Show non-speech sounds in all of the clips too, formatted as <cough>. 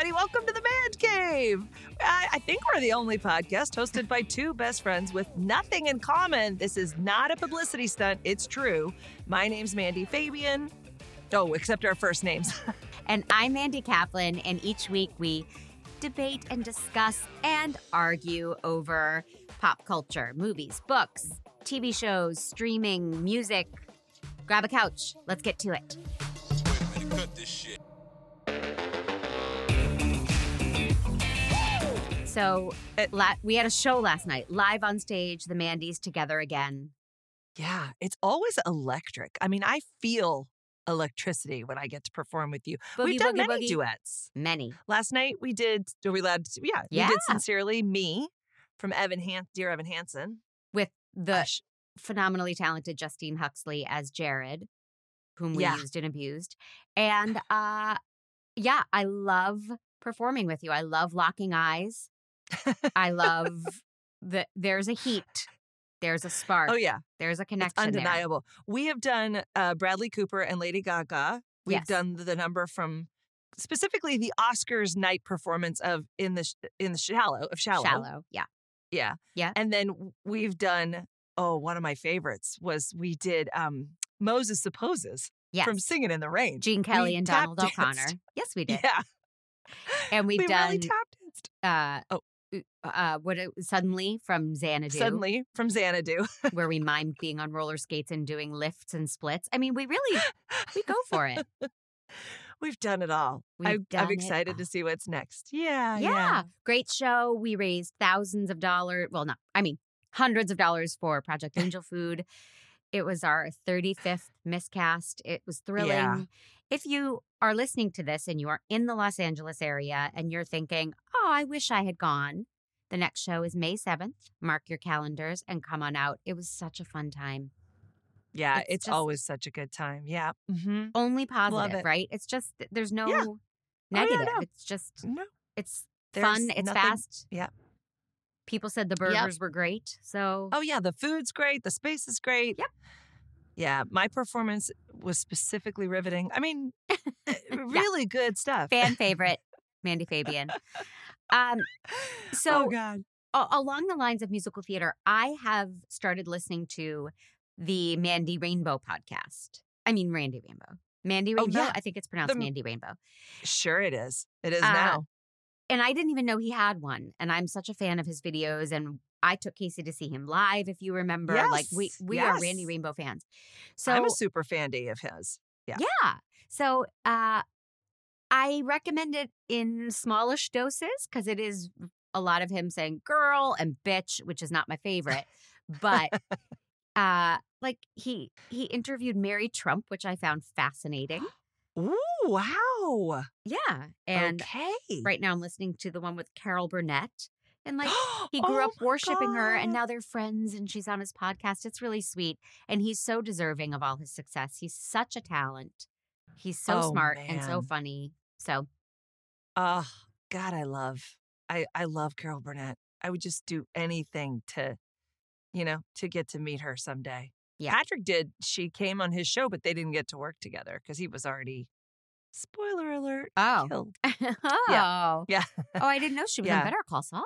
everybody. Welcome to the Man Cave. I, I think we're the only podcast hosted by two best friends with nothing in common. This is not a publicity stunt, it's true. My name's Mandy Fabian. Oh, except our first names. <laughs> And I'm Mandy Kaplan, and each week we debate and discuss and argue over pop culture, movies, books, TV shows, streaming, music. Grab a couch. Let's get to it. So It- la- we had a show last night, live on stage, the Mandys together again. yeah, it's always electric. I mean, I feel electricity when I get to perform with you. Boogie, We've done boogie, many boogie. duets. Many. Last night we did, are we allowed to? Yeah, we Yeah. did Sincerely Me from Evan Han- Dear Evan Hansen. With the phenomenally talented Justine Huxley as Jared, whom we Yeah. used and abused. And uh yeah, I love performing with you. I love locking eyes. I love that there's a heat. There's a spark. oh, yeah. There's a It's connection there. undeniable. We have done uh, Bradley Cooper and Lady Gaga. We've Yes. done the number from specifically the Oscars night performance of in the Sh- in the shallow of shallow. Shallow. Yeah. Yeah. Yeah. And then we've done oh one of my favorites was we did um Moses supposes Yes. from Singing in the Rain. Gene Kelly we and Donald O'Connor. Yes, we <laughs> did. Yeah. And we've we done really tap danced. uh Oh. Uh what it, suddenly from Xanadu Suddenly from Xanadu. where we mimed being on roller skates and doing lifts and splits. I mean, we really we go for it. <laughs> We've done it all. We've I, I'm excited to see what's next. Yeah, yeah. yeah. Great show. We raised thousands of dollars. Well, not, I mean, hundreds of dollars for Project <laughs> Angel Food. It was our 35th miscast. It was thrilling. Yeah. If you are listening to this and you are in the Los Angeles area and you're thinking, oh, I wish I had gone, the next show is May 7th. Mark your calendars and come on out. It was such a fun time. Yeah, It's it's, just- always such a good time. Yeah. Mm-hmm. Only positive, it. right? It's just, there's no Yeah. negative. no. It's just, No, it's there's fun. It's nothing- fast. yeah. People said the burgers were great. So Oh yeah, the food's great. The space is great. Yep. Yeah, my performance was specifically riveting. I mean, <laughs> eh, really good stuff. fan <laughs> favorite, Mandy Fabian. Um, so oh God. a- along the lines of musical theater, I have started listening to the Mandy Rainbow podcast. I mean, Randy Rainbow. Mandy Rainbow. Oh, Rainbow. yeah. I think it's pronounced The- Mandy Rainbow. Sure, it is. It is Uh, now. And I didn't even know he had one. And I'm such a fan of his videos. And I took Casey to see him live, if you remember. like we Yes, we are Randy. Rainbow fans. So I'm a super fandy of his. Yeah. Yeah. So uh I recommend it in smallish doses because it is a lot of him saying girl and bitch, which is not my favorite. But <laughs> uh like he he interviewed Mary Trump, which I found fascinating. <gasps> Ooh, wow. Yeah. And okay. right now I'm listening to the one with Carol Burnett. And like <gasps> he grew Oh up worshiping her and now they're friends and she's on his podcast. It's really sweet. And he's so deserving of all his success. He's such a talent. He's so Oh, smart and so funny. So Oh God, I love I I love Carol Burnett. I would just do anything to, you know, to get to meet her someday. Yeah. Patrick did. She came on his show, but they didn't get to work together because he was already. Spoiler alert. Oh. Killed. <laughs> oh. Yeah. Oh, I didn't know she <laughs> was Yeah. on Better Call Saul.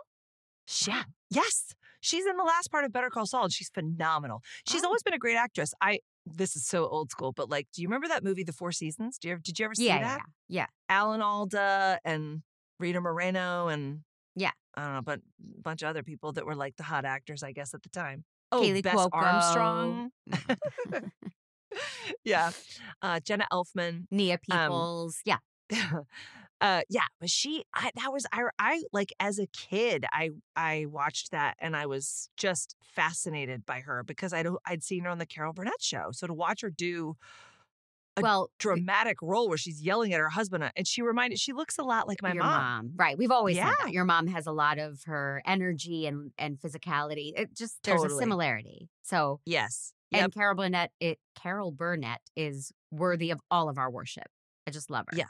Yeah. Yes. She's in the last part of Better Call Saul. and She's phenomenal. She's Oh. always been a great actress. I. This is so old school, but like, do you remember that movie, The Four Seasons? Do you ever, did you ever see Yeah, that? yeah, yeah. Alan Alda and Rita Moreno and Yeah. I don't know, but a bunch of other people that were like the hot actors, I guess, at the time. Oh, Kaylee Bess Cuoco. Armstrong. <laughs> <laughs> yeah, uh, Jenna Elfman. Nia Um, yeah. <laughs> uh, yeah, but she, I, that was I, I like as a kid, I, I watched that and I was just fascinated by her because I'd, I'd seen her on the Carol Burnett show. So to watch her do a Well, dramatic role where she's yelling at her husband, uh, and she reminded, she looks a lot like my your mom. Right. We've always said Yeah. that. Your mom has a lot of her energy and, and physicality. It just there's a similarity. So Yes. and Carol Burnett it Carol Burnett is worthy of all of our worship. I just love her. Yeah,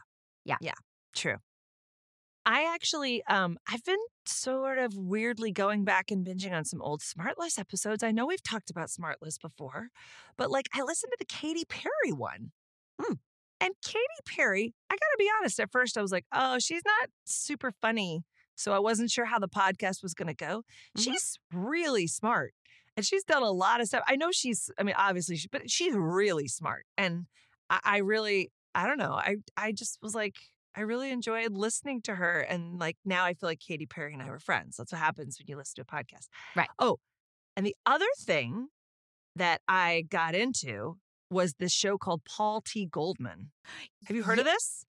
yeah, yeah. True. I actually, um, I've been sort of weirdly going back and binging on some old Smartless episodes. I know we've talked about Smartless before, but like I listened to the Katy Perry one. Hmm. And Katy Perry, I got to be honest, at first I was like, oh, she's not super funny. So I wasn't sure how the podcast was going to go. Mhm. She's really smart and she's done a lot of stuff. I know she's, I mean, obviously, she, but she's really smart. And I, I really, I don't know. I, I just was like, I really enjoyed listening to her. And like now I feel like Katy Perry and I were friends. That's what happens when you listen to a podcast. Right. Oh, and the other thing that I got into was this show called Paul T. Goldman. Have you heard of this?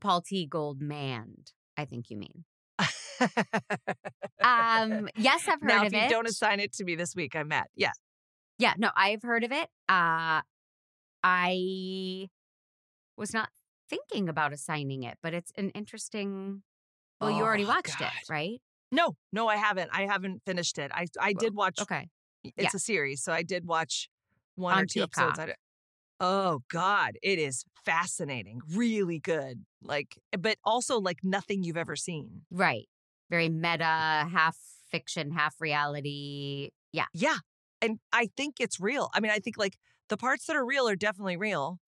Paul T. Goldman, I think you mean. <laughs> Um, yes, I've heard now, of if you it. don't assign it to me this week, I'm mad. Yeah. Yeah, no, I've heard of it. Uh I was not thinking about assigning it, but it's an interesting Well, you already Oh, watched God. it, right? No, no, I haven't. I haven't finished it. I I did watch. Okay. It's yeah. a series, so I did watch one or On two episodes. Peacock. I oh God, it is fascinating. Really good. Like, but also like nothing you've ever seen. Right. Very meta, half fiction, half reality. Yeah. Yeah, and I think it's real. I mean, I think like the parts that are real are definitely real.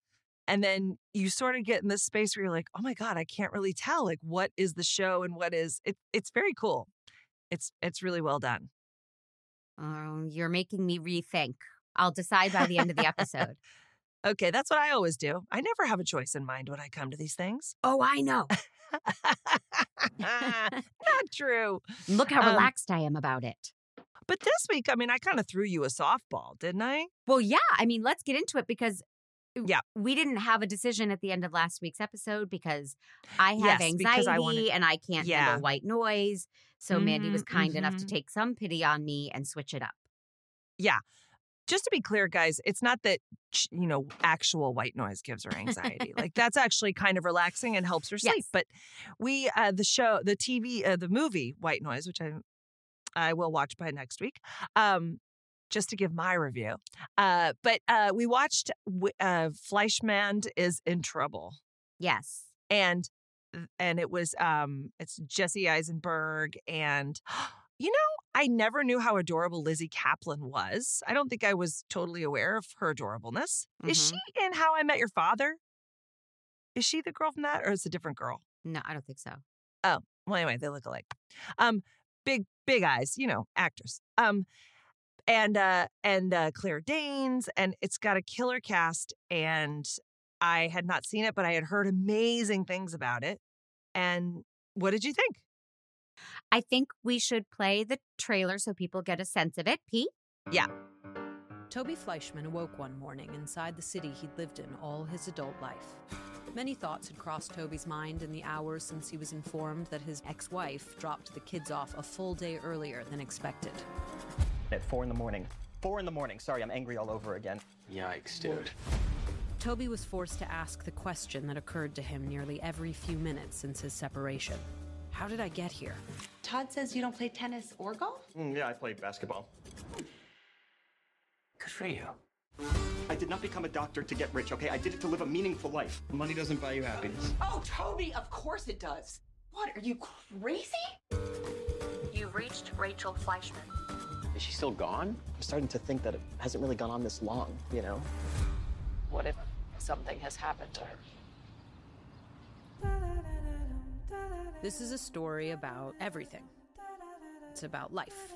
And then you sort of get in this space where you're like, oh my God, I can't really tell. Like, what is the show and what is it? It's very cool. It's it's really well done. Um, you're making me rethink. I'll decide by the end of the episode. <laughs> Okay, that's what I always do. I never have a choice in mind when I come to these things. oh, I know. <laughs> Not true. Look how Um, relaxed I am about it. But this week, I mean, I kind of threw you a softball, didn't I? Well, yeah. I mean, let's get into it because Yeah. we didn't have a decision at the end of last week's episode because I have Yes, anxiety I wanted- and I can't Yeah. handle white noise. So Mandy was Mhm, kind enough to mhm. take some pity on me and switch it up. Yeah just to be clear, guys, it's not that you know actual white noise gives her anxiety. like that's actually kind of relaxing and helps her sleep. Yes. But we, uh, the show, the TV, uh, the movie White Noise, which I I will watch by next week. Um, just to give my review. Uh, but uh, we watched w- uh, Fleischman is in trouble. Yes. and and it was um it's Jesse Eisenberg and <gasps> you know I never knew how adorable Lizzy Caplan was. I don't think I was totally aware of her adorableness. Is Mhm. she in How I Met Your Father? Is she the girl from that or is it a different girl? No, I don't think so. Oh well, anyway, they look alike. Um, big, big eyes, you know, actors. Um, and uh, and uh, Claire Danes, and it's got a killer cast. And I had not seen it, but I had heard amazing things about it. And what did you think? I think we should play the trailer so people get a sense of it. Pete? Yeah. Toby Fleischman awoke one morning inside the city he'd lived in all his adult life. Many thoughts had crossed Toby's mind in the hours since he was informed that his ex wife dropped the kids off a full day earlier than expected. At four in the morning. Four in the morning. Sorry, I'm angry all over again. Yikes, dude. Toby was forced to ask the question that occurred to him nearly every few minutes since his separation How did I get here? Todd says you don't play tennis or golf? Mm, yeah, I played basketball. Good for you. I did not become a doctor to get rich, okay? I did it to live a meaningful life. Money doesn't buy you happiness. Oh, Toby, of course it does. What, are you crazy? You've reached Rachel Fleischman. Is she still gone? I'm starting to think that it hasn't really gone on this long, you know? What if something has happened to her? This is a story about everything. It's about life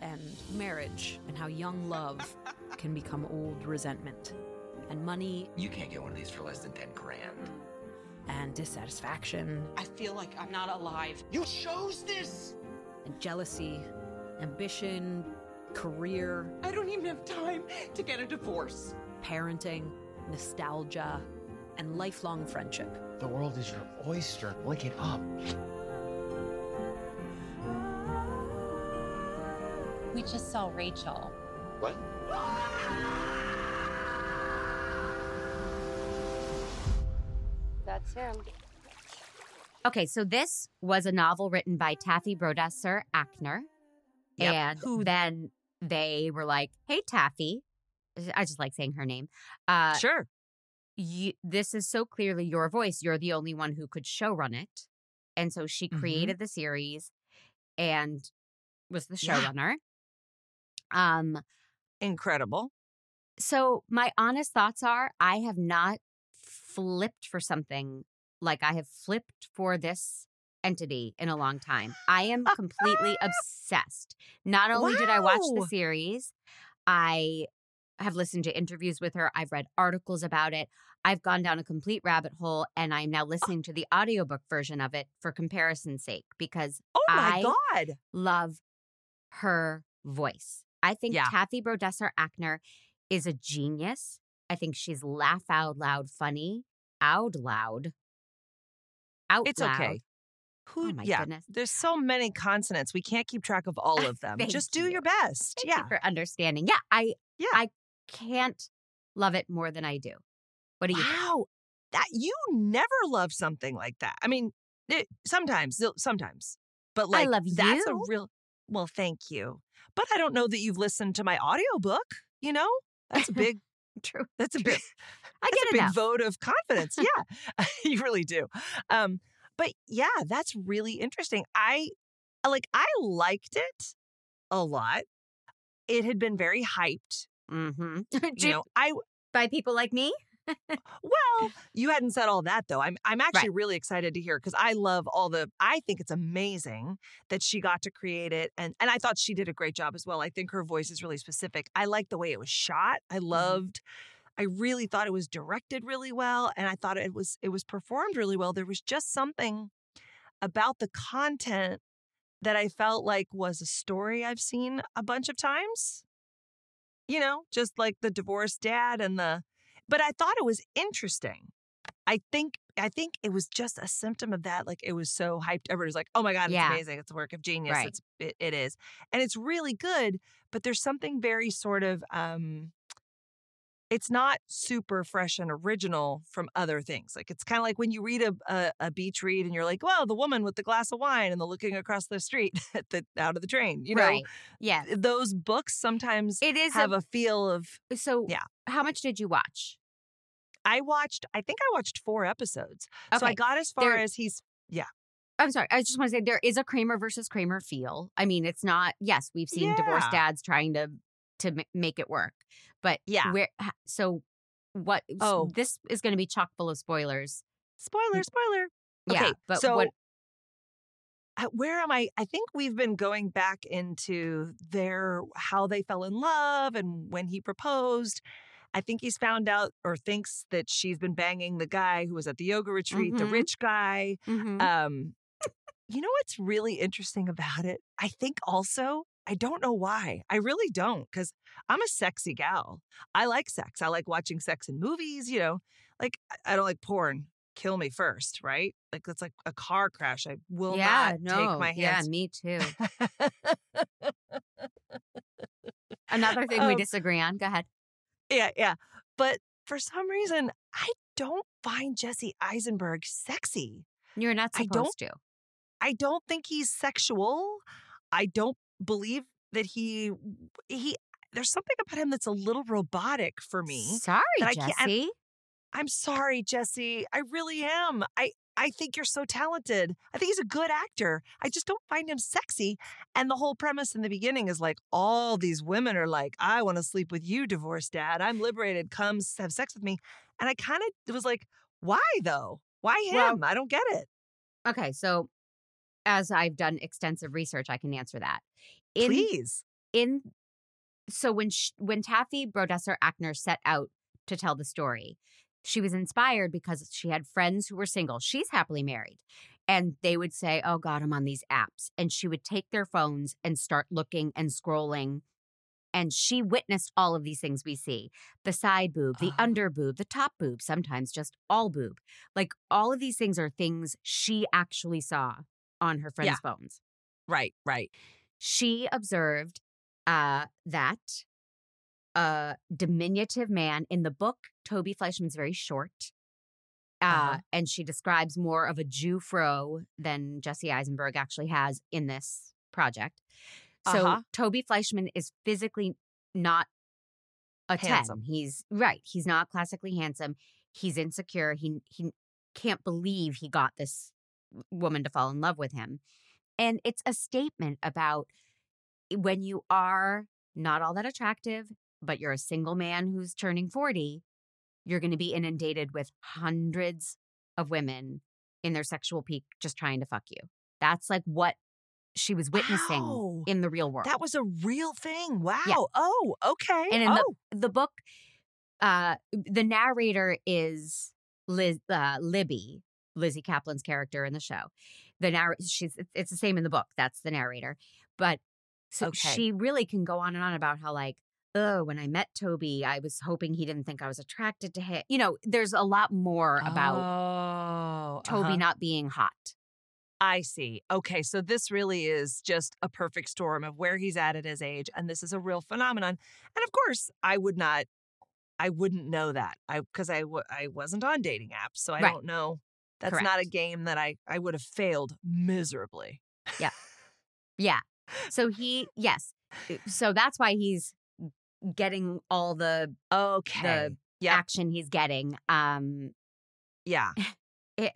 and marriage and how young love can become old resentment and money You can't get one of these for less than 10 grand. and dissatisfaction I feel like I'm not alive. You chose this! and jealousy, ambition, career, I don't even have time to get a divorce. parenting, nostalgia, and lifelong friendship. The world is your oyster. Lick it up. We just saw Rachel. What? That's him. Okay, so this was a novel written by Taffy Brodesser Akner. Yep. And Who- then they were like, hey, Taffy. I just like saying her name. Uh, sure. you, this is so clearly your voice. You're the only one who could showrun it. And so she Mhm. created the series and was the Yeah. showrunner. Um, Incredible. so my honest thoughts are I have not flipped for something like I have flipped for this entity in a long time. I am <laughs> completely obsessed. Not only did I watch the series, I have listened to interviews with her. I've read articles about it. I've gone down a complete rabbit hole and I'm now ah. listening to the audiobook version of it for comparison's sake because Oh my I god. love her voice. I think Yeah. Kathy Brodesser Akner is a genius. I think she's laugh out loud funny, out loud. Out It's loud. okay. Who Oh my yeah. goodness. There's so many consonants. We can't keep track of all of them. Just do you. your best. Thank yeah. you for understanding. Yeah, I Yeah. I can't love it more than I do. What do you think? That you never love something like that. I mean, it, sometimes, sometimes. But like I love that's a real Well, thank you. But I don't know that you've listened to my audiobook, you know? That's a <laughs> big True. that's a big I get a big vote of confidence. Yeah. <laughs> you really do. Um but yeah, that's really interesting. I like I liked it a lot. It had been very hyped. Mm-hmm. You know, I by people like me. Well, you hadn't said all that though. I'm I'm actually really excited to hear because I love all the I think it's amazing that she got to create it and and I thought she did a great job as well. I think her voice is really specific. I like the way it was shot. I loved I really thought it was directed really well and I thought it was it was performed really well. There was just something about the content that I felt like was a story I've seen a bunch of times. You know, just like the divorced dad and the but I thought it was interesting. I think I think it was just a symptom of that. Like it was so hyped. Everybody's like, "Oh my god, it's Yeah. amazing! It's a work of genius. Right. It's it, it is, and it's really good." But there's something very sort of um, it's not super fresh and original from other things. Like it's kind of like when you read a, a a beach read and you're like, "Well, the woman with the glass of wine and the looking across the street <laughs> at the out of the train." You know, right. Yeah. those books sometimes It is have a, a feel of uh, so yeah. how much did you watch? I watched, I think I watched four episodes. So I got as far there- as he's, yeah. I'm sorry. I just want to say there is a Kramer versus Kramer feel. I mean, it's not. Yes, we've seen divorced dads trying to to ma- make it work, but Yeah. where? So what? Oh. this is going to be chock full of spoilers. Spoiler, spoiler. Yeah, Okay, but so what? where am I? I think we've been going back into their, how they fell in love and when he proposed. I think he's found out or thinks that she's been banging the guy who was at the yoga retreat, the Mhm. rich guy. Mhm. Um, you know what's really interesting about it? I think also, I don't know why. I really don't, because I'm a sexy gal. I like sex. I like watching sex in movies, you know. Like I- don't like porn. Kill me first, right? Like that's like a car crash. I will yeah, not no, take my hands. yeah, me too. Another thing we Um, disagree on. Go ahead. yeah, yeah. But for some reason, I don't find Jesse Eisenberg sexy. You're not I don't- supposed to. I don't think he's sexual. I don't believe that he he there's something about him that's a little robotic for me. Sorry, that I can't- Jesse. I'm sorry, Jesse. I really am. I I think you're so talented. I think he's a good actor. I just don't find him sexy. And the whole premise in the beginning is like all these women are like, I want to sleep with you, divorced dad. I'm liberated. Come have sex with me. And I kind of was like, why though? Why him? Well- I don't get it. Okay, so as I've done extensive research, I can answer that. In Please. in so when sh- when Taffy Brodesser Akner set out to tell the story, she was inspired because she had friends who were single. She's happily married. And they would say, Oh God, I'm on these apps. And she would take their phones and start looking and scrolling. And she witnessed all of these things we see the side boob, the Oh. under boob, the top boob, sometimes just all boob. Like all of these things are things she actually saw on her friends' phones Right, right. she observed uh, that a diminutive man in the book, Toby Fleischman's very short. Uh, Uh-huh. And she describes more of a Jew fro than Jesse Eisenberg actually has in this project. So Uh-huh. Toby Fleischman is physically not a Handsome. 10. He's right. He's not classically handsome. He's insecure. He he can't believe he got this woman to fall in love with him. And it's a statement about when you are not all that attractive, but you're a single man who's turning 40, you're going to be inundated with hundreds of women in their sexual peak just trying to fuck you. That's like what she was witnessing Wow. in the real world. That was a real thing. Wow. Oh, okay. and in oh. the the book, uh, the narrator is Liz uh, Libby, Lizzy Caplan's character in the show. The narr she's it's the same in the book. That's the narrator, but so Okay. she really can go on and on about how like. Oh, when I met Toby, I was hoping he didn't think I was attracted to him. You know, there's a lot more about oh, Toby uh-huh. not being hot. I see. Okay, so this really is just a perfect storm of where he's at at his age, and this is a real phenomenon. And of course, I would not, I wouldn't know that, I because I w- I wasn't on dating apps, so I Right. don't know. That's not a game that I I would have failed miserably. Yeah. <laughs> Yeah. So he, yes. So that's why he's getting all the Okay. the Yep. action he's getting. Um, yeah. <laughs> it,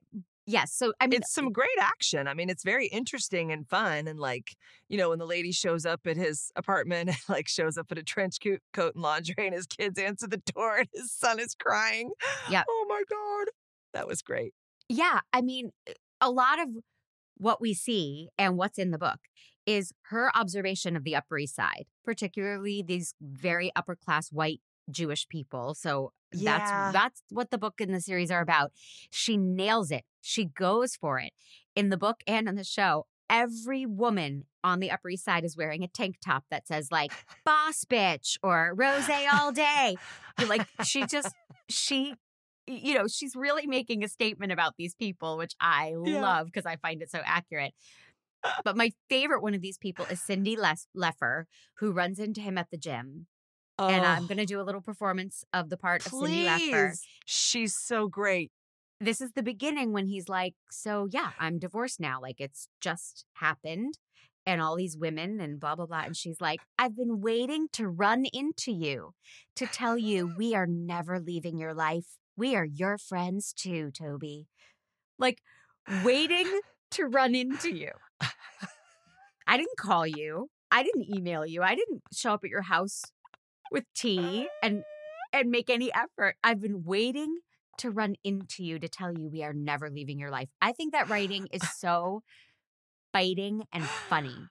yes. So I mean, it's some great action. I mean, it's very interesting and fun. And like, you know, when the lady shows up at his apartment, <laughs> like shows up in a trench coat, coat and lingerie, and his kids answer the door, and his son is crying. Yep. Oh my god, that was great. Yeah. I mean, eh, a lot of what we see and what's in the book is her observation of the Upper East Side, particularly these very upper class white Jewish people. So Yeah. that's that's what the book and the series are about. She nails it. She goes for it. In the book and in the show, every woman on the Upper East Side is wearing a tank top that says like boss bitch or rose all day. Like she just <laughs> she you know, she's really making a statement about these people, which I Yeah. love because I find it so accurate. But my favorite one of these people is Cindy Les- Leffer, who runs into him at the gym. And I'm Oh, going to do a little performance of the part of Cindy Leffer. She's so great. This is the beginning when he's like, So, yeah, I'm divorced now. Like, it's just happened. And all these women and blah, blah, blah. And she's like, I've been waiting to run into you to tell you we are never leaving your life. We are your friends too, Toby. Like, waiting <sighs> to run into you. I didn't call you. I didn't email you. I didn't show up at your house with tea and and make any effort. I've been waiting to run into you to tell you we are never leaving your life. I think that writing is <sighs> so biting and funny.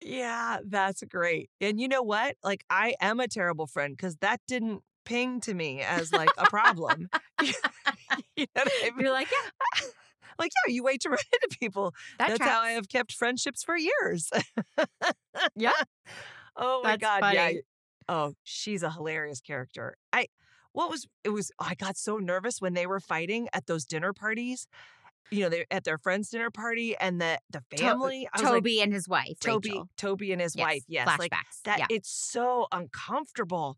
Yeah, that's great. And you know what? Like, I am a terrible friend because that didn't ping to me as like a problem. <laughs> <laughs> you know I mean? You're like, yeah, <laughs> Like, yeah, you wait to run into people. that That's tracks. how I have kept friendships for years. Yeah. Oh my That's god. Yeah. Oh, she's a hilarious character. I what was it was I got so nervous when they were fighting at those dinner parties. You know, they're at their friend's dinner party and the the To- uh, family. I was like, Toby and his wife, Toby, Rachel. Toby and his Yes, wife. Yes. flashbacks. Like that yeah. it's so uncomfortable.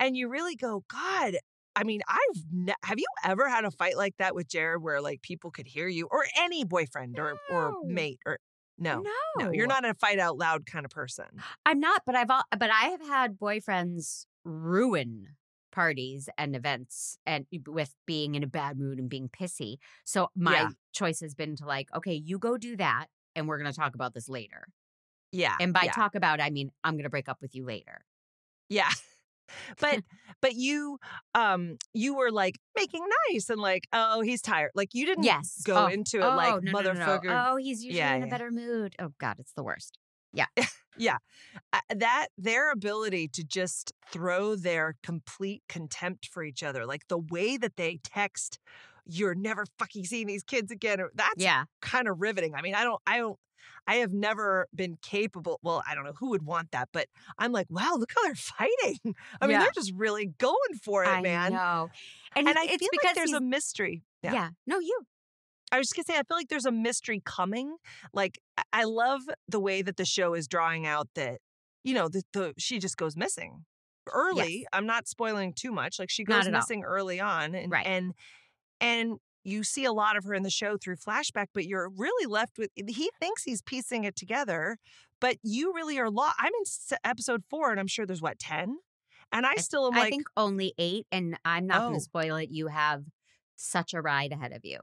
And you really go, God, I mean, I've ne- have you ever had a fight like that with Jared where like people could hear you or any boyfriend or or mate or no. no, No, you're not a fight out loud kind of person. I'm not, but I've al- but I have had boyfriends ruin parties and events and with being in a bad mood and being pissy. So my Yeah. choice has been to like, okay, you go do that and we're going to talk about this later. Yeah. And by yeah, talk about, I mean I'm going to break up with you later. yeah. But but you um you were like making nice and like oh he's tired like you didn't Yes. go Oh, into it oh, like no, no, no, no. motherfucker Oh, he's usually Yeah, in a yeah. better mood. Oh God, it's the worst. Yeah. <laughs> Yeah. Uh, that their ability to just throw their complete contempt for each other like the way that they text you're never fucking seeing these kids again that's Yeah. kind of riveting i mean i don't i don't i have never been capable well i don't know who would want that but i'm like wow look how they're <laughs> fighting i mean Yeah. they're just really going for it I man know. And, and i feel because like there's a mystery yeah. No, you. I was just gonna say, I feel like there's a mystery coming. Like, I- love the way that the show is drawing out that, you know, the, the she just goes missing early. I'm not spoiling too much. Like, she goes at all. missing early on, and Right. and and you see a lot of her in the show through flashback, but you're really left with. He thinks he's piecing it together, but you really are lost. I'm in episode four, and I'm sure there's what ten, and I still am I like, think only eight, and I'm not going Oh. to spoil it. You have such a ride ahead of you.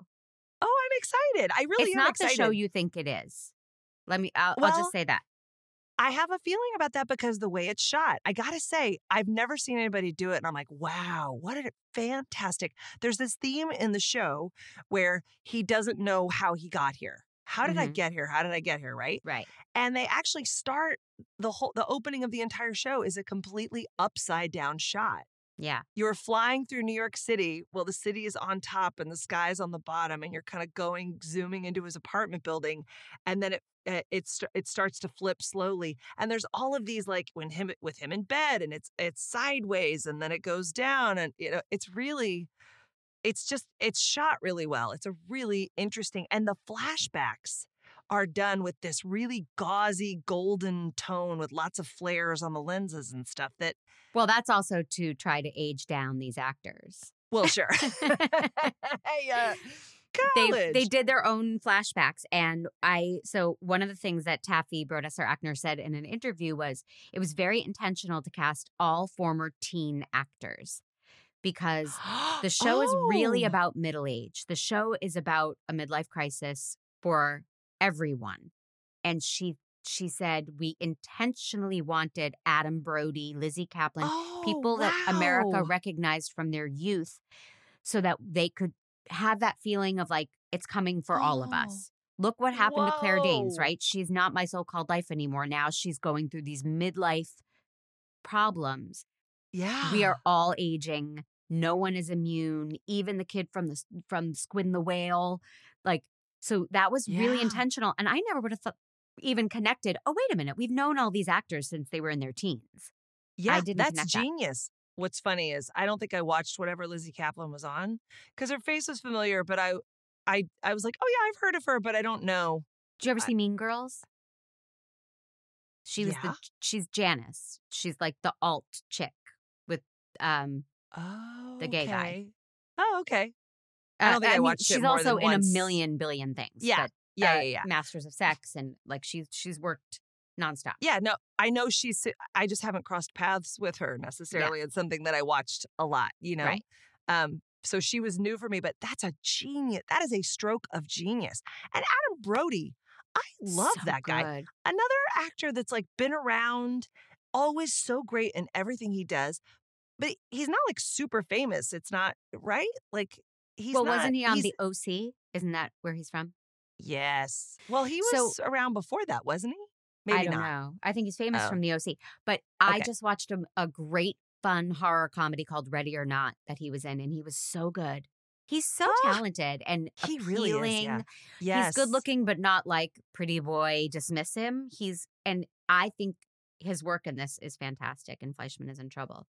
oh, I'm excited. I really it's am not excited. the show you think it is. Let me. I'll, I'll just say that. I have a feeling about that because the way it's shot. I gotta say, I've never seen anybody do it, and I'm like, wow, what a fantastic. There's this theme in the show where he doesn't know how he got here. How did I Mhm. get here? How did I get here? Right. Right. And they actually start the whole the opening of the entire show is a completely upside down shot. Yeah. You're flying through New York City. Well, the city is on top and the sky's on the bottom, and you're kind of going zooming into his apartment building, and then it uh, it it starts to flip slowly. And there's all of these like when him with him in bed, and it's it's sideways, and then it goes down, and you know it's really. It's just it's shot really well. It's a really interesting and the flashbacks are done with this really gauzy golden tone with lots of flares on the lenses and stuff that Well, that's also to try to age down these actors. well sure <laughs> <laughs> hey, uh, they they did their own flashbacks and i so one of the things that taffy brodesser akner said in an interview was it was very intentional to cast all former teen actors because the <gasps> show is really Oh. about middle age. The show is about a midlife crisis for everyone. And she she said we intentionally wanted adam brody lizzy caplan Oh, people that America recognized from their youth so that they could have that feeling of like it's coming for all of Oh. us. Look what happened to Claire Danes, right? She's not my so-called life anymore. Now she's going through these midlife problems. yeah We are all aging. No one is immune. Even the kid from the from Squid and the Whale, like so that was really intentional. And I never would have thought even connected. Oh wait a minute, we've known all these actors since they were in their teens. yeah didn't that's genius what's funny is i don't think i watched whatever lizzy caplan was on because her face was familiar but i i i was like oh yeah i've heard of her but i don't know Did you ever I- see Mean Girls? She was Yeah. the she's Janice. She's like the alt chick with um oh The gay guy. oh okay I don't uh, think I mean, watched it she's also in once. a million billion things. Yeah. but, yeah uh, yeah yeah Masters of Sex and like she's she's worked nonstop. Yeah, no, I know she's. I just haven't crossed paths with her necessarily. It's something that I watched a lot, you know. Right. Um, so she was new for me, but that's a genius. That is a stroke of genius. And Adam Brody, I love So that guy. good. Another actor that's like been around, always so great in everything he does, but he's not like super famous. It's not right. Like he's well, not, wasn't he on the OC? Isn't that where he's from? Yes. Well, he So- was around before that, wasn't he? Maybe I don't not. know. I think he's famous Oh. from the OC. But I just watched a, a great fun horror comedy called Ready or Not that he was in, and he was so good. He's so Oh, talented and He really is. appealing. Yeah. Yes. He's good looking, but not like pretty boy. Dismiss him. He's and I think his work in this is fantastic. And Fleischman is in trouble.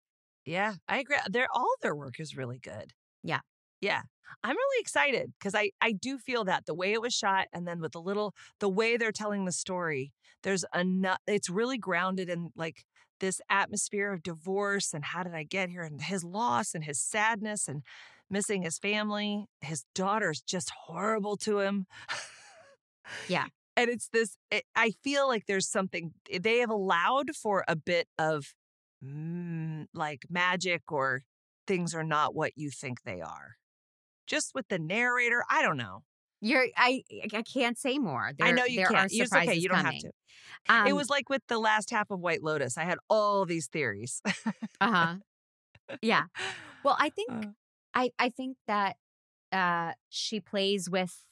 Yeah, I agree. Their all their work is really good. Yeah. Yeah. I'm really excited because I I do feel that the way it was shot and then with the little the way they're telling the story, there's enough it's really grounded in like this atmosphere of divorce and how did I get here and his loss and his sadness and missing his family. His daughter's just horrible to him. Yeah. <laughs> And it's this it, I feel like there's something they have allowed for a bit of mm, like magic or things are not what you think they are. Just with the narrator, I don't know. You're I I can't say more. I know you can't. It's okay. You don't coming. have to. it Um, was like with the last half of White Lotus. I had all these theories. uh huh. Yeah. Well, I <laughs> think Uh. I I think that uh she plays with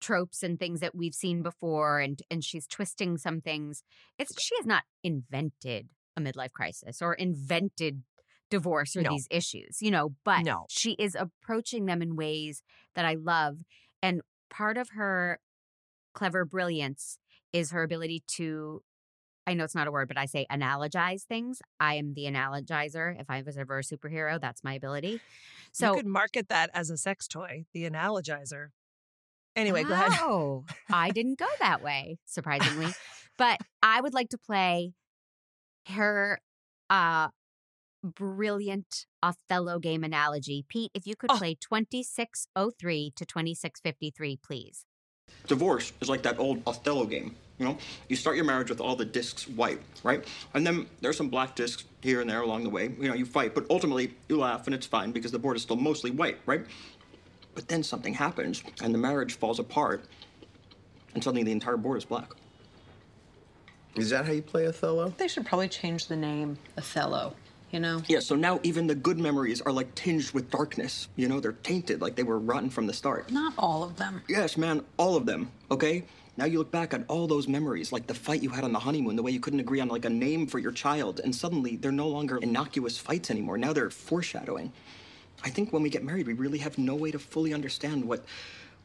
tropes and things that we've seen before and and she's twisting some things. It's she has not invented a midlife crisis or invented divorce or No. these issues, you know, but No. she is approaching them in ways that I love and part of her clever brilliance is her ability to I know it's not a word, but I say analogize things. I am the analogizer. If I was ever a superhero, that's my ability. So you could market that as a sex toy, the analogizer. Anyway, go ahead. Oh, I didn't go that way, surprisingly. <laughs> but I would like to play her uh brilliant Othello game analogy. Pete, if you could ah. Oh. play 2603 to 2653, please. Divorce is like that old Othello game. You know, you start your marriage with all the discs white, right? And then there's some black discs here and there along the way. You know, you fight, but ultimately you laugh and it's fine because the board is still mostly white, right? But then something happens and the marriage falls apart, and suddenly the entire board is black. Is that how you play Othello? They should probably change the name Othello, you know? Yeah, so now even the good memories are like tinged with darkness. You know, they're tainted, like they were rotten from the start. Not all of them. Yes, man, all of them, okay? Now you look back at all those memories, like the fight you had on the honeymoon, the way you couldn't agree on like a name for your child, and suddenly they're no longer innocuous fights anymore. Now they're foreshadowing. I think when we get married, we really have no way to fully understand what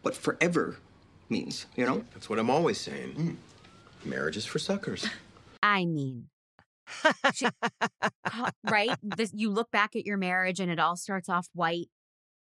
what forever means, you know? That's what I'm always saying. Hmm. Marriage is for suckers. <laughs> I mean, she- right? This, you look back at your marriage and it all starts off white,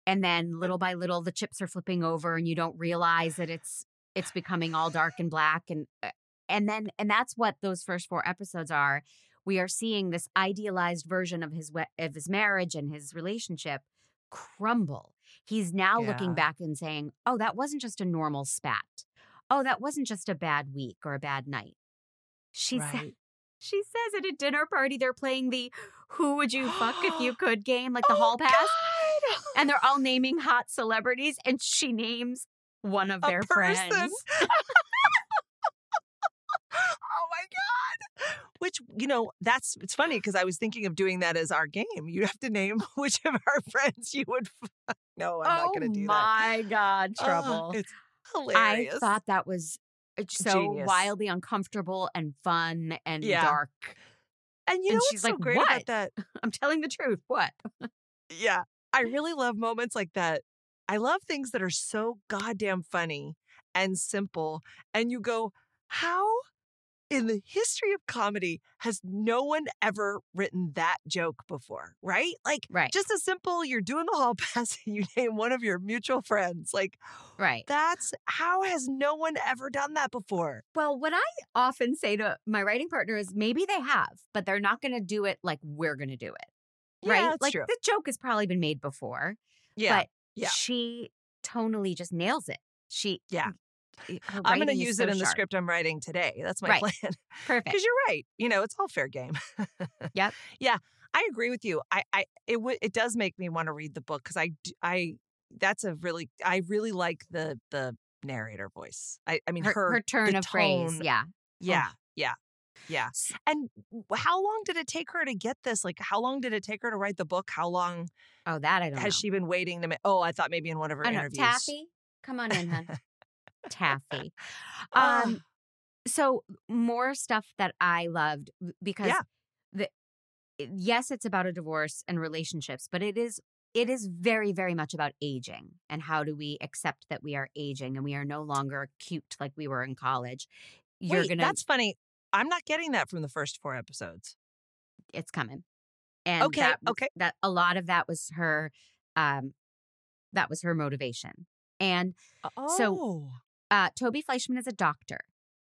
and then little by little the chips are flipping over, and you don't realize that it's it's becoming all dark and black, and uh, and then and that's what those first four episodes are. We are seeing this idealized version of his of his marriage and his relationship crumble. He's now looking back and saying, "Oh, that wasn't just a normal spat. Oh, that wasn't just a bad week or a bad night." She said Right. She says at a dinner party they're playing the who would you fuck if you <gasps> could game, like the Oh, hall pass. God! And they're all naming hot celebrities, and she names one of A their person. friends. <laughs> oh my god which you know that's it's funny because i was thinking of doing that as our game you have to name <laughs> which of our <laughs> friends you would fuck. no i'm oh not gonna do that my God, Oh, trouble. it's hilarious. I thought that was uh, so Genius. wildly uncomfortable and fun and Yeah. dark. and you and know she's what's so like, great "What?" about that <laughs> I'm telling the truth. What? yeah i really love moments like that i love things that are so goddamn funny and simple and you go how in the history of comedy has no one ever written that joke before right like Right. just a simple you're doing the hall <laughs> pass and you name one of your mutual friends like Right. that's how has no one ever done that before Well, what I often say to my writing partner is maybe they have, but they're not going to do it like we're going to do it. Yeah, right? that's like true. the joke has probably been made before, yeah but yeah. she tonally just nails it. She Yeah. I'm going to use so it in the script i'm writing today that's my Right. plan <laughs> Perfect. because you're right you know it's all fair game Yep. <laughs> yeah i agree with you i i it would it does make me want to read the book because I, I, that's a really i really like the the narrator voice i i mean Her, her her turn of phrase, tone- yeah. Oh. yeah yeah yeah and how long did it take her to get this like how long did it take her to write the book how long Oh, that I don't has know. she been waiting to ma- oh i thought maybe in one of her I know. interviews Taffy, come on in, hun. <laughs> Taffy. Ah, Um, so more stuff that I loved because Yeah. the yes, it's about a divorce and relationships, but it is it is very very much about aging and how do we accept that we are aging and we are no longer cute like we were in college. You're wait, gonna that's funny i'm not getting that from the first four episodes it's coming. And Okay, that, okay. that a lot of that was her um that was her motivation. And oh uh, Toby Fleischman is a doctor.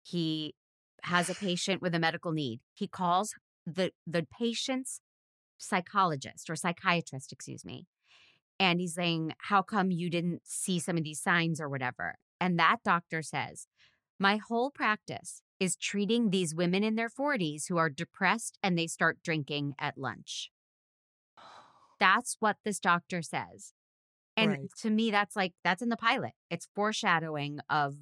He has a patient with a medical need. He calls the the patient's psychologist or psychiatrist, excuse me, and he's saying, "How come you didn't see some of these signs or whatever?" And that doctor says, "My whole practice is treating these women in their 40s who are depressed and they start drinking at lunch." <sighs> That's what this doctor says. And Right. to me, that's like, that's in the pilot. It's foreshadowing of,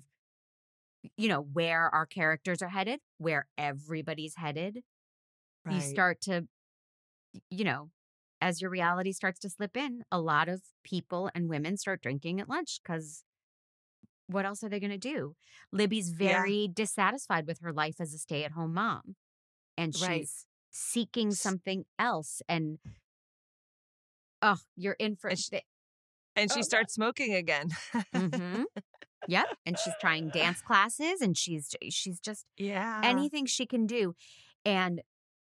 you know, where our characters are headed, where everybody's headed. You start to, you know, as your reality starts to slip in, a lot of people and women start drinking at lunch because what else are they going to do? Libby's Yeah. very dissatisfied with her life as a stay at home mom. And she's Right. seeking something else. And, oh, you're in for And sh- the- and she Oh, starts smoking again Mhm. Yep. And she's trying dance <laughs> classes and she's she's just yeah anything she can do. And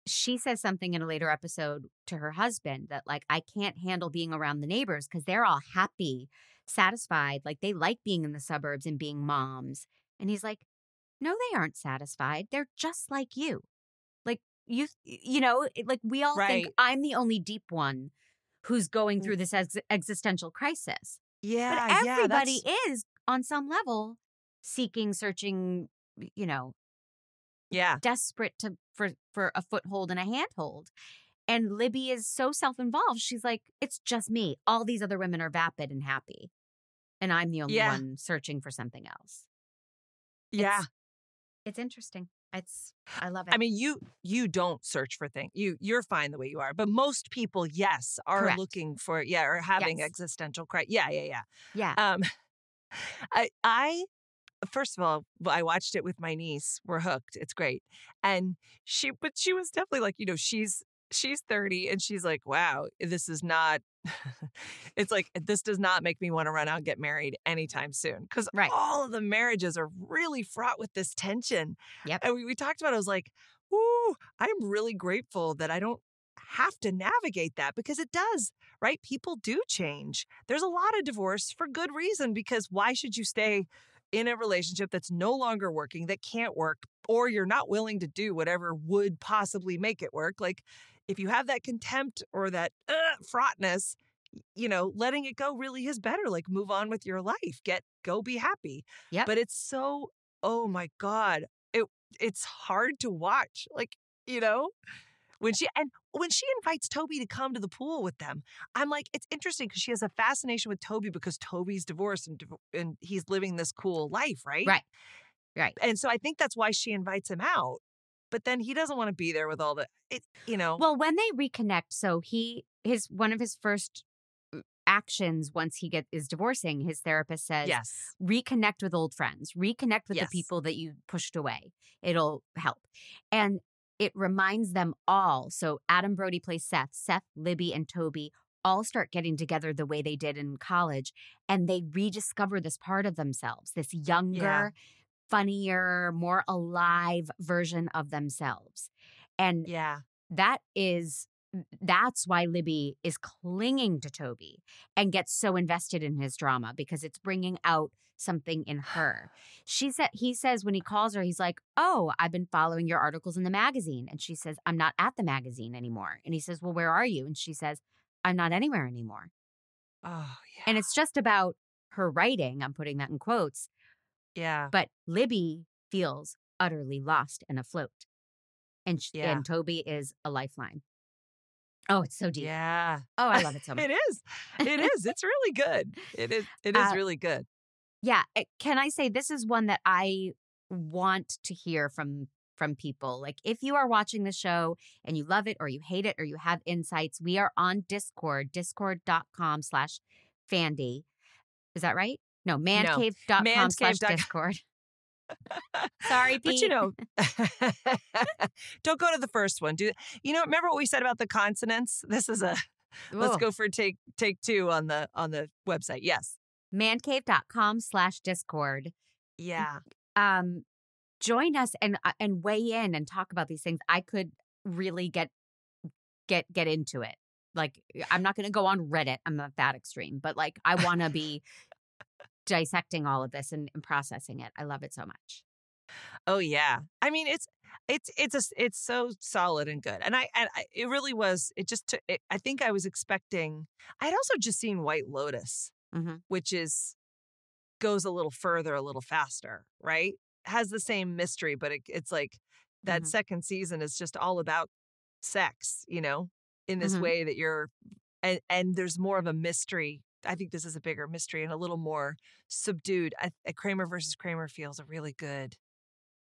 she says something in a later episode to her husband that like I can't handle being around the neighbors because they're all happy, satisfied, like they like being in the suburbs and being moms. And he's like, "No, they aren't satisfied. They're just like you. Like you you know, like we all think I'm the only deep one who's going through mm. this ex- existential crisis." yeah but everybody that's- is on some level seeking searching you know yeah. desperate to for for a foothold and a handhold. And libby is so self-involved she's like it's just me. All these other women are vapid and happy and i'm the only Yeah. one searching for something else. Yeah. it's interesting It's I love it. I mean, you you don't search for things. You you're fine the way you are. But most people, yes, are Correct. looking for yeah, or having Yes. existential crisis. Yeah, yeah, yeah. yeah. Um, <sighs> I I first of all, I watched it with my niece. We're hooked. It's great, and she, but she was definitely like, you know, she's she's thirty, and she's like, wow, this is not. <laughs> it's like this does not make me want to run out and get married anytime soon because Right. all of the marriages are really fraught with this tension. Yep. And we, we talked about. It, I was like, ooh, I'm really grateful that I don't have to navigate that because it does right? People do change. There's a lot of divorce for good reason because why should you stay in a relationship that's no longer working, that can't work, or you're not willing to do whatever would possibly make it work? Like, if you have that contempt or that uh, fraughtness, you know, letting it go really is better. Like, move on with your life, get go be happy. Yeah. But it's so, oh my God, it it's hard to watch. Like, you know, when she and when she invites Toby to come to the pool with them, I'm like, it's interesting because she has a fascination with Toby because Toby's divorced and and he's living this cool life, right? Right. Right. And so I think that's why she invites him out. But then he doesn't want to be there with all the, it, you know. Well, when they reconnect, so he his one of his first uh, actions once he get is divorcing, his therapist says, yes, reconnect with old friends, reconnect with Yes. the people that you pushed away. It'll help. And it reminds them all. So Adam Brody plays Seth, Seth, Libby, and Toby all start getting together the way they did in college and they rediscover this part of themselves, this younger, funnier, more alive version of themselves. And yeah, that is that's why Libby is clinging to Toby and gets so invested in his drama because it's bringing out something in her. She said he says when he calls her he's like, "Oh, I've been following your articles in the magazine." And she says, "I'm not at the magazine anymore." And he says, "Well, where are you?" And she says, "I'm not anywhere anymore." oh yeah, And it's just about her writing. I'm putting that in quotes, yeah, but Libby feels utterly lost and afloat. And sh- Yeah. and Toby is a lifeline. Oh, it's so deep. yeah. Oh, I <laughs> love it so much. It is. It is. It's really good. It is. It is Uh, really good. Yeah, eh, can I say this is one that I want to hear from from people. Like if you are watching the show and you love it or you hate it or you have insights, we are on Discord, discord.com slash Fandy. Is that right? No, mancave.com slash Discord. <laughs> Sorry, Pete. But you know, <laughs> don't go to the first one. Do you know? Remember what we said about the consonants? This is a let's go for take take two on the on the website. Yes. mancave.com slash Discord. Yeah. um join us and uh, and weigh in and talk about these things i could really get get get into it like i'm not going to go on reddit i'm not that extreme but like i want to be dissecting all of this and, and processing it i love it so much Oh yeah. I mean, it's it's it's a, it's so solid and good. And I and I, it really was. It just took. It, I think I was expecting. I had also just seen White Lotus, Mhm. which is goes a little further, a little faster. Right? Has the same mystery, but it, it's like that Mhm. second season is just all about sex. You know, in this Mhm. way that you're, and and there's more of a mystery. I think this is a bigger mystery and a little more subdued. I, I Kramer versus Kramer feels a really good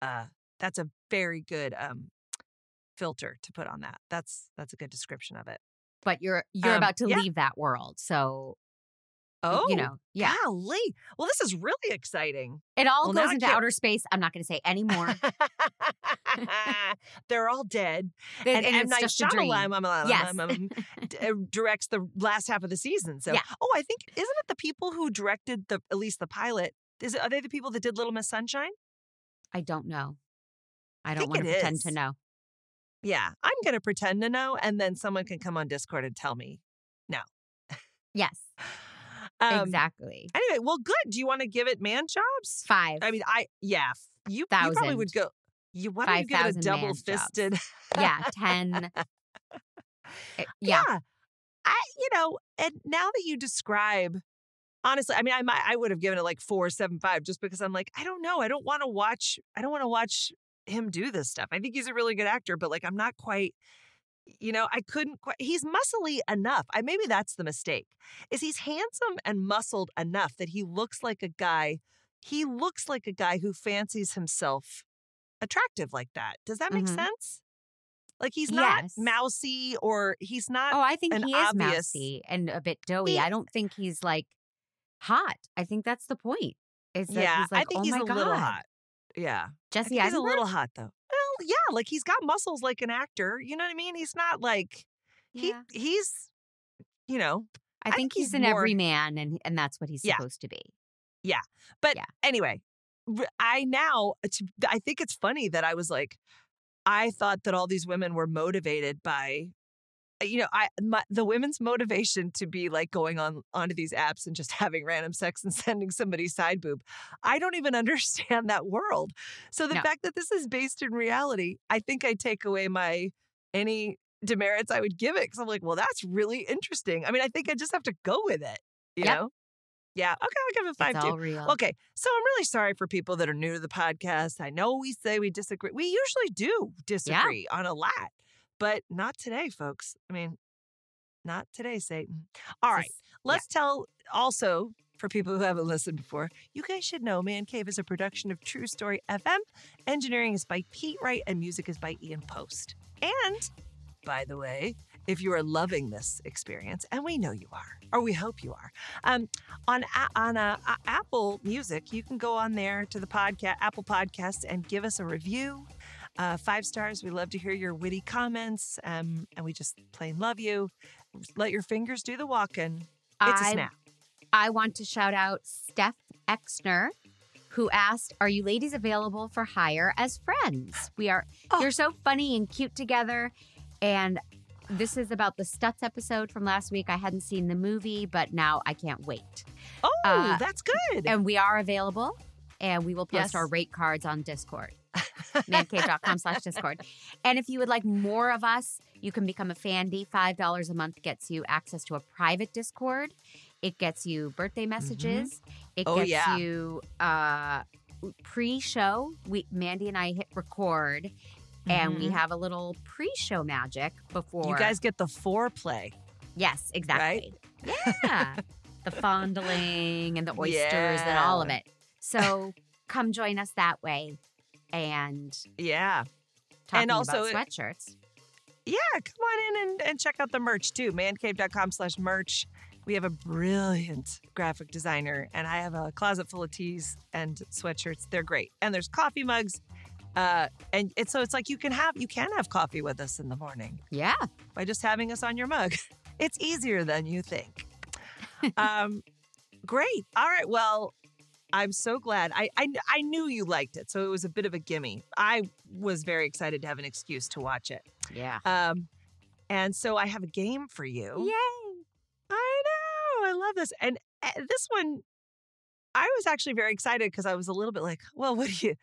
uh that's a very good um filter to put on that that's that's a good description of it but you're you're Um, about to yeah. leave that world so oh you know yeah golly well this is really exciting it all well, goes into outer space i'm not going to say any more <laughs> they're all dead and, and, it's M. Night just a dream. Shyamalan, Yes. um, um, uh, directs the last half of the season so Yeah. oh i think isn't it the people who directed the at least the pilot is it, are they the people that did little miss sunshine i don't know i don't want to pretend is. to know yeah i'm gonna pretend to know and then someone can come on discord and tell me No. yes Um, exactly Anyway, well, good. Do you want to give it man jobs? five I mean, I yeah, you, you probably would go. You why don't you give it a double fisted? yeah <laughs> 10 Eh, yeah I you know, and now that you describe, honestly, I mean, I might I would have given it like four seven five just because I'm like I don't know, I don't want to watch, I don't want to watch him do this stuff. I think he's a really good actor, but like I'm not quite. You know, I couldn't quite. He's muscly enough. I maybe that's the mistake. Is he's handsome and muscled enough that he looks like a guy. He looks like a guy who fancies himself attractive like that. Does that make Mhm. sense? Like he's not Yes. mousy or he's not Oh, I think he is obvious- mousy and a bit doughy. He- I don't think he's like hot. I think that's the point. Is that yeah, he's like, I think oh he's a God. little hot. Yeah. I Jesse think he's a little hot though. Yeah, like he's got muscles like an actor. You know what I mean? He's not like Yeah. he he's you know, I I think think he's, he's an more- everyman and and that's what he's Yeah. supposed to be. Yeah, but Yeah. anyway, I now I think it's funny that I was like, I thought that all these women were motivated by, you know, I my, the women's motivation to be like going on onto these apps and just <laughs> having random sex and sending somebody side boob. I don't even <laughs> understand that world. So the No. fact that this is based in reality, I think I take away my any demerits I would give it because I'm like, well, that's really interesting. I mean, I think I just have to go with it. You Yep. know? Yeah. Okay, I'll give it five It's all real. Okay, so I'm really sorry for people that are new to the podcast. I know we say we disagree. We usually do disagree on a lot, but not today, folks. I mean, not today, Satan. All right, let's tell also for people who haven't listened before, you guys should know Man Cave is a production of True Story FM. Engineering is by Pete Wright and music is by Ian Post. And by the way, if you are loving this experience, and we know you are, or we hope you are, um, on A- on uh, Apple Music, you can go on there to the podcast Apple Podcast and give us a review. Uh, five stars. We love to hear your witty comments, um, and we just plain love you. Let your fingers do the walking. It's a I- snap. I want to shout out Steph Exner, who asked, "Are you ladies available for hire as friends? We are. Oh. You're so funny and cute together." And this is about the Stutz episode from last week. I hadn't seen the movie, but now I can't wait. Oh, Uh, that's good. And we are available, and we will post Yes. our rate cards on Discord. mancave.com slash <laughs> discord. And if you would like more of us you can become a fandy five dollars a month gets you access to a private discord. It gets you birthday messages. It Oh, gets yeah. you uh pre-show. We mandy and i hit record and we Mhm. have a little pre-show magic before you guys get the foreplay. yes exactly. Yeah. The fondling and the oysters and all of it. So come join us that way and Yeah. talking also about it- sweatshirts. Yeah, come on in and, and check out the merch too. Mancave.com slash merch. We have a brilliant graphic designer, and I have a closet full of tees and sweatshirts. They're great. And there's coffee mugs. Uh, and it's so it's like you can have you can have coffee with us in the morning Yeah. by just having us on your mug. <laughs> It's easier than you think. <laughs> um, great. All right. Well, I'm so glad. I, I I knew you liked it, so it was a bit of a gimme. I was very excited to have an excuse to watch it. Yeah. Um, and so I have a game for you. Yay. I know. I love this. And uh, this one, I was actually very excited because I was a little bit like, well, what do you,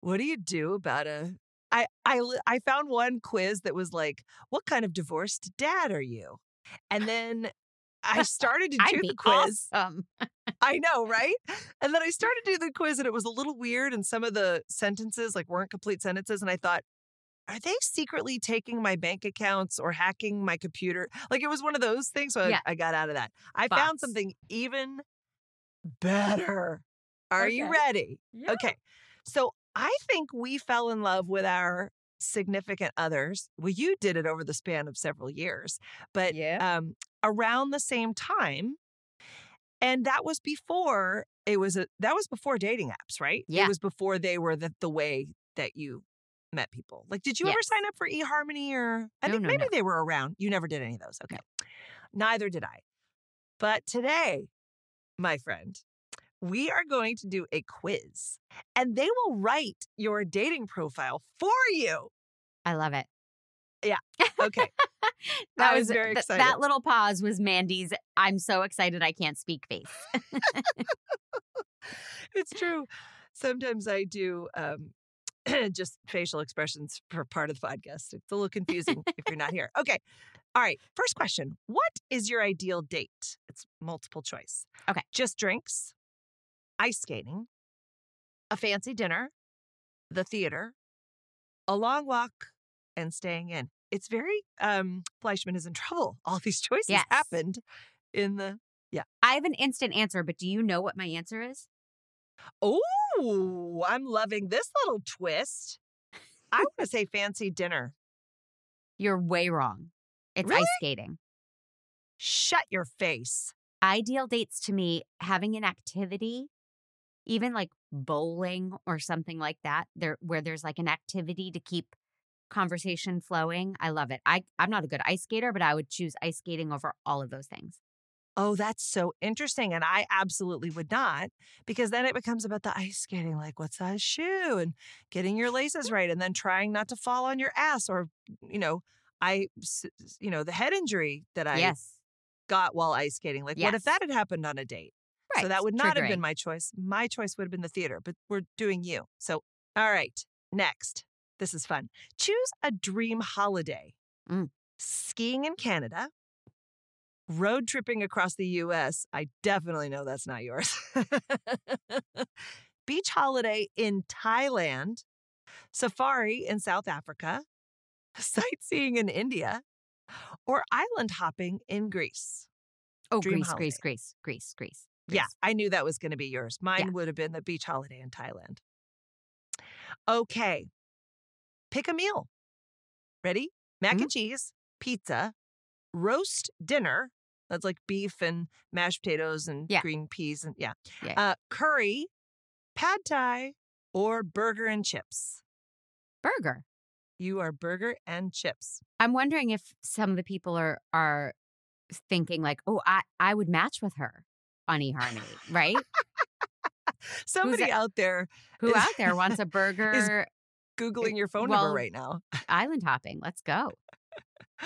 what do you do about a? I I I found one quiz that was like, what kind of divorced dad are you? And then I started to do the quiz. awesome. I know, right? And then I started to do the quiz and it was a little weird and some of the sentences like weren't complete sentences and I thought are they secretly taking my bank accounts or hacking my computer? Like it was one of those things. So I- Yeah. I, got out of that. I found something even better. Are you Okay. ready? Okay. So I think we fell in love with our significant others. Well, you did it over the span of several years, but Yeah. um, around the same time. And that was before it was a that was before dating apps, right? Yeah. It was before they were the, the way that you met people. Like, did you ever sign up for eHarmony or I No, think no, maybe no. they were around. You never did any of those. Okay. Neither did I. But today, my friend, we are going to do a quiz and they will write your dating profile for you. I love it. Okay. <laughs> That I was very th- excited. That little pause was Mandy's. I'm so excited I can't speak face. <laughs> it's true. Sometimes I do um, <clears throat> just facial expressions for part of the podcast. It's a little confusing if you're not here. <laughs> Okay. All right. First question What is your ideal date? It's multiple choice. Okay. Just drinks, ice skating, a fancy dinner, the theater, a long walk, and staying in. It's very, um, Fleishman is in trouble. <laughs> All these choices Yes. happened in the, yeah. I have an instant answer, but do you know what my answer is? oh, I'm loving this little twist. I want to say fancy dinner. You're way wrong. It's Really? ice skating. Shut your face. Ideal dates to me, having an activity, even like bowling or something like that, there where there's like an activity to keep conversation flowing. I love it. I I'm not a good ice skater, but I would choose ice skating over all of those things. Oh, that's so interesting. And I absolutely would not, because then it becomes about the ice skating, like what size shoe and getting your laces right, and then trying not to fall on your ass or, you know, I, you know, the head injury that I yes. got while ice skating. Like, what if that had happened on a date? Right. So that would not have been my choice. My choice would have been the theater, but we're doing you. So, all right, next. This is fun. Choose a dream holiday. Mm. Skiing in Canada, road tripping across the US. I definitely know that's not yours. <laughs> Beach holiday in Thailand, safari in South Africa, <laughs> sightseeing in India, or island hopping in Greece. Oh, Greece, holiday. Greece, Greece, Greece, Greece. Yeah, I knew that was going to be yours. Mine Yeah. would have been the beach holiday in Thailand. Okay. Pick a meal. Ready? Mac Mm-hmm. and cheese, pizza, roast dinner. That's like beef and mashed potatoes and Yeah. green peas and yeah. Yeah. Uh, curry, pad thai, or burger and chips. Burger. You are burger and chips. I'm wondering if some of the people are are thinking like, oh, I I would match with her on eHarmony, right? <laughs> Somebody out there Who is- out there wants a <laughs> burger Googling your phone well, number right now. island hopping? Let's go. <laughs>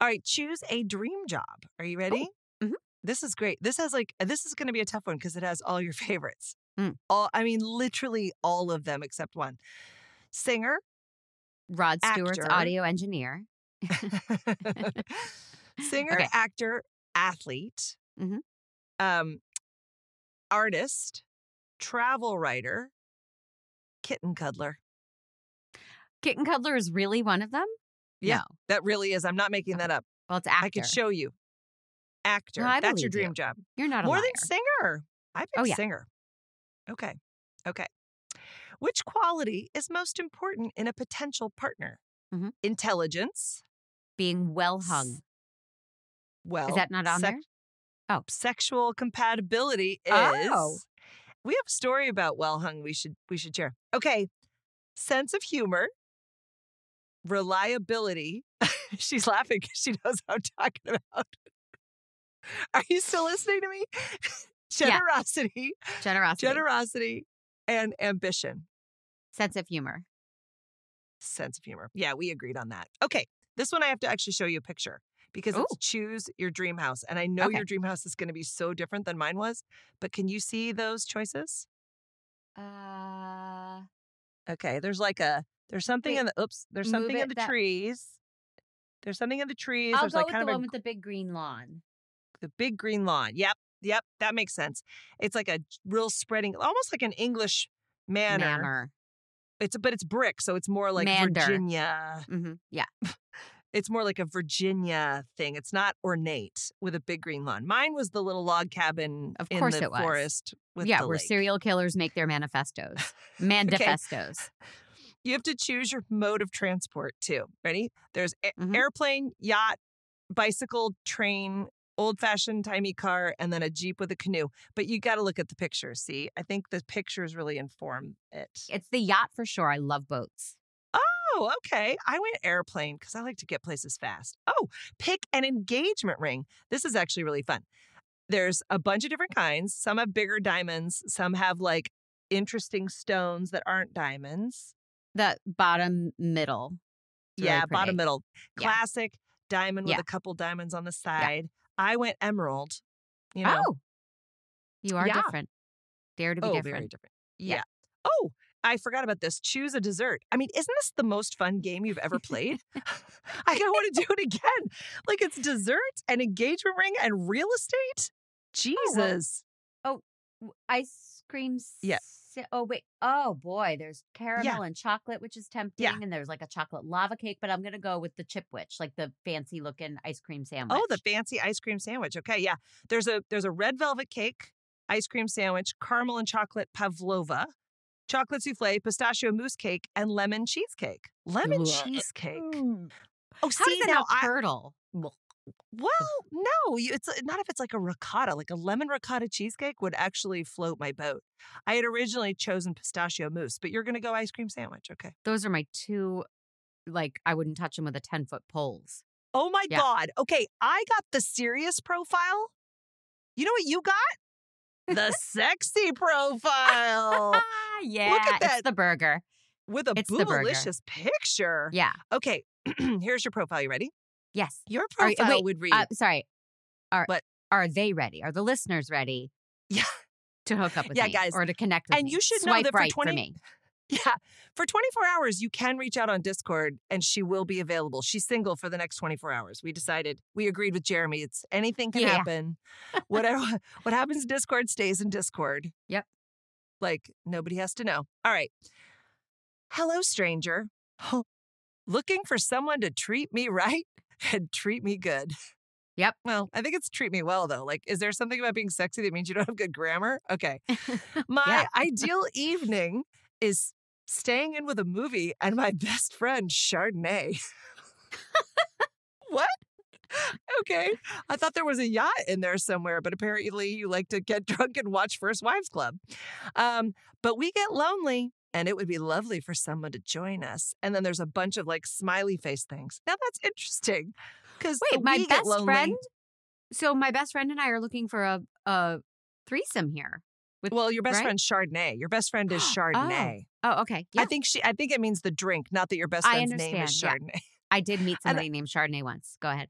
All right, choose a dream job. Are you ready? mhm. This is great. This has like this is going to be a tough one because it has all your <laughs> favorites. Mm. All I mean, literally all of them except one. Singer, Rod Stewart's Actor. audio engineer. <laughs> singer, Okay. actor, athlete, Mhm. um, artist, travel writer, kitten cuddler. Kitten Cuddler is really one of them? Yeah. No. That really is. I'm not making that up. Well, it's actor. I could show you. Actor. I That's your believe you. dream job. You're not a More liar. than singer. I picked Oh, yeah. singer. Okay. Okay. Which quality is most important in a potential partner? Mhm. Intelligence. Being well hung. Well, Is that not on sec- there? Oh. Sexual compatibility is. Oh. We have a story about well hung. We should we should share. Okay. Sense of humor. Reliability. <laughs> She's laughing because she knows what I'm talking about. <laughs> Are you still listening to me? <laughs> Yeah. Generosity, Generosity. generosity, and ambition. Sense of humor. Sense of humor. Yeah, we agreed on that. Okay. This one I have to actually show you a picture because it's Ooh. choose your dream house. And I know Okay. your dream house is going to be so different than mine was, but can you see those choices? Uh, Okay, there's like a there's something Wait, in the oops, there's something in the that- trees. There's something in the trees. I'll there's go like with kind the of one a, with the big green lawn. the big green lawn. Yep, yep, that makes sense. It's like a real spreading, almost like an English manor. Manor. It's but it's brick, so it's more like Mander. Virginia. hmm Yeah. <laughs> <laughs> It's more like a Virginia thing. It's not ornate with a big green lawn. Mine was the little log cabin Of in course the it was. forest with yeah, where lake. serial killers make their manifestos. <laughs> Manifestos. You have to choose your mode of transport too. Ready? There's a- Mhm. airplane, yacht, bicycle, train, old fashioned timey car, and then a Jeep with a canoe. But you got to look at the pictures. See, I think the pictures really inform it. It's the yacht for sure. I love boats. Oh, okay. I went airplane because I like to get places fast. Oh, pick an engagement ring. This is actually really fun. There's a bunch of different kinds. Some have bigger diamonds, some have like interesting stones that aren't diamonds. That bottom middle. Really yeah, bottom middle. Yeah. Classic diamond Yeah. with a couple diamonds on the side. I went emerald. You know, Oh, you are Yeah. different. Dare to be oh, different. very different. Yeah. Yeah. Oh, I forgot about this. Choose a dessert. I mean, isn't this the most fun game you've ever <laughs> played? <laughs> I want to do it again. Like it's dessert, and engagement ring, and real estate. Oh, Jesus. Oh, Ice cream. Yeah. si- Oh wait. Oh boy. There's caramel and chocolate, which is tempting, yeah. and there's like a chocolate lava cake. But I'm gonna go with the Chipwich, like the fancy looking ice cream sandwich. Oh, the fancy ice cream sandwich. Okay, yeah. There's a there's a red velvet cake, ice cream sandwich, caramel and chocolate pavlova, chocolate souffle, pistachio mousse cake, and lemon cheesecake. Lemon Ugh. cheesecake. Mm. Oh, How see does now, I, curdle? well, no, you, it's not if it's like a ricotta. Like a lemon ricotta cheesecake would actually float my boat. I had originally chosen pistachio mousse, but you're gonna go ice cream sandwich. Okay. Those are my two. Like I wouldn't touch them with a ten foot poles. Oh my Yeah. God. Okay, I got the serious profile. You know what you got? The sexy profile Ah, <laughs> yeah, Look at that. the burger. with a It's bootylicious picture. Yeah. Okay, <clears throat> here's your profile. You ready? Yes. Your Are- profile wait, would read. Uh, sorry. Are What? are they ready? Are the listeners ready? <laughs> Yeah. To hook up with Yeah, me guys. or to connect with And me? you should know Swipe that for right 20 for me. Yeah, for 24 hours, you can reach out on Discord and she will be available. She's single for the next 24 hours. We decided, we agreed with Jeremy. It's anything can Yeah. happen. <laughs> Whatever, <laughs> what happens in Discord stays in Discord. Yep. Like nobody has to know. All right. Hello, stranger. Looking for someone to treat me <laughs> right and treat me good. Yep. Well, I think it's treat me well though. Like, is there something about being sexy that means you don't have good grammar? Okay. My Yeah. ideal evening is staying in with a movie and my <laughs> best friend Chardonnay. <laughs> what? Okay. I thought there was a yacht in there somewhere, but apparently you like to get <laughs> drunk and watch First Wives Club. Um, but we get lonely and it would be lovely for someone to join us. And then there's a bunch of like smiley face things. Now that's interesting. Because Wait, my best friend. So my best friend and I are looking for a a threesome here. With, Well, your best right? friend Chardonnay. Your best friend is <gasps> Chardonnay. Oh, okay. Yeah, I think she. I think it means the drink, not that your best friend's name is Chardonnay. I did meet <laughs> somebody named Chardonnay once. Go ahead.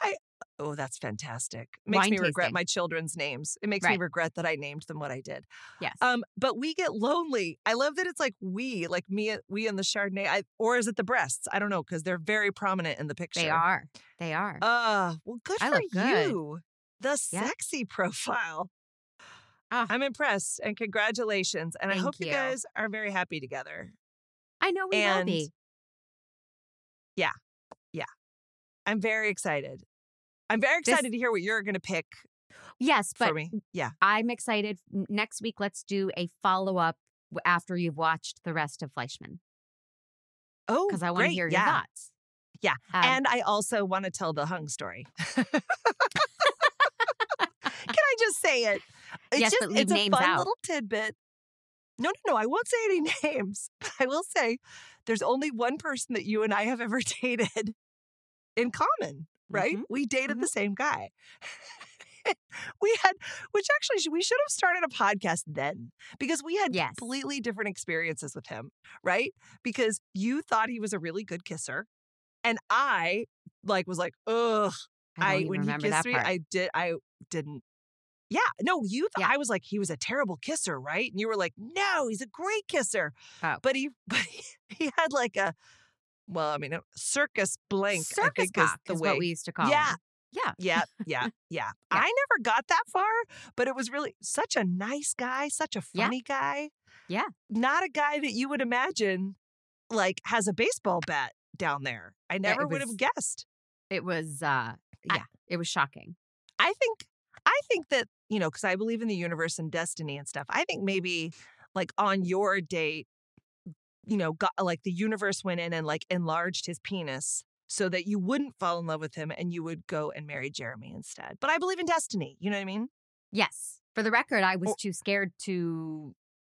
I Oh, that's fantastic. Makes Wine me regret tasting. my children's names. It makes me regret that I named them what I did. Yes. Um, but we get lonely. I love that it's like we, like me, we and the Chardonnay. I, or is it the breasts? I don't know because they're very prominent in the picture. they are. They are. Uh, well, good I for look good. you. The Yeah. sexy profile. Ah. I'm impressed and congratulations. And I hope you you. guys are very happy together. I know we will be. Yeah. Yeah. I'm very excited. I'm very This- excited to hear what you're going to pick Yes, for but me. Yeah. I'm excited. Next week, let's do a follow up after you've watched the rest of Fleishman Oh, because I want to hear your yeah. thoughts. Yeah. Um, and I also want to tell the hung story. <laughs> <laughs> Can I just say it? It's Yes, just but leave it's a names fun out. little tidbit. No, no, no. I won't say any <laughs> names, but I will say there's only one person that you and I have ever <laughs> dated in common, right? Mhm. We dated the Mhm. same guy. <laughs> we had, which actually we should have started a podcast then because we had Yes. completely different experiences with him, right? Because you thought he was a really good kisser, and I like was like, ugh. I, don't when he kissed me, part. I did. I didn't. Yeah, no, you. Th- Yeah. I was like, he was a terrible kisser, right? And you were like, no, he's a great kisser. Oh. But he, <laughs> but he, he had like a, well, I mean, a circus blank. I Circus think is the is way. what we used to call yeah, him. Yeah. yeah, yeah, <laughs> yeah. I never got that far, but it was really such a nice guy, such a Yeah. funny guy. Yeah. Not a guy that you would imagine like has a baseball bat down there. I never would have guessed. It was, uh, yeah, it was shocking. I think I think that, you know, because I believe in the universe and destiny and stuff. I think maybe like on your date, you know, got like the universe went in and like enlarged his penis so that you wouldn't fall in love with him and you would go and marry Jeremy instead. But I believe in destiny. You know what I mean? Yes. For the record, I was Or- too scared to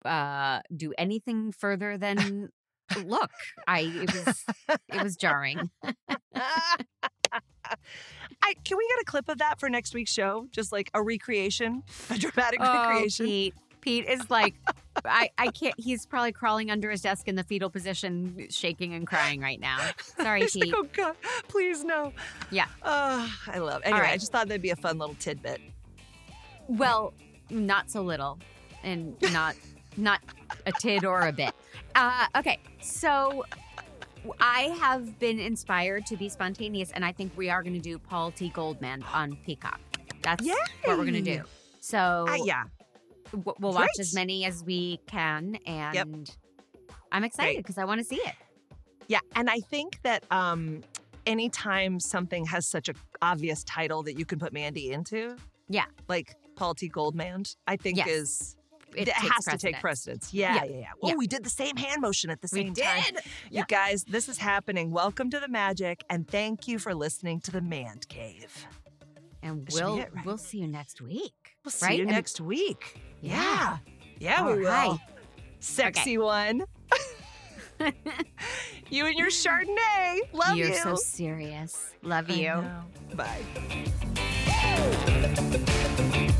uh, do anything further than <laughs> look. I it was it was jarring. <laughs> <laughs> I can we get a clip of that for next week's show? Just like a recreation, a dramatic Oh, recreation. Pete. Pete is like, I, I can't. He's probably crawling under his desk in the fetal position, shaking and crying right now. Sorry, <laughs> He's like, Pete. oh God, please no. Yeah. Uh, I love. Anyway, I just thought that'd be a fun little tidbit. Well, not so little, and not not a tid or a bit. Uh, okay, so I have been inspired to be spontaneous, and I think we are going to do Paul T. Goldman on Peacock. That's what we're going to do. So Uh, yeah. we'll watch as many as we can, and I'm excited because I want to see it. Yeah, and I think that um anytime something has such an obvious title that you can put Mandy into, Yeah. like Paul T. Goldman, I think Yes. is it, it has to take precedence. Yeah, Yeah. yeah, yeah. Oh, Yeah. we did the same hand motion at the We same time. We did. You guys, this is happening. Welcome to the magic, and thank you for listening to the Man Cave. And we we'll hit right? we'll see you next week. We'll see right? you And- next week. Yeah. Yeah, we will. right. Sexy one. <laughs> you and your Chardonnay. Love You're you. so serious. Love you. Bye. You.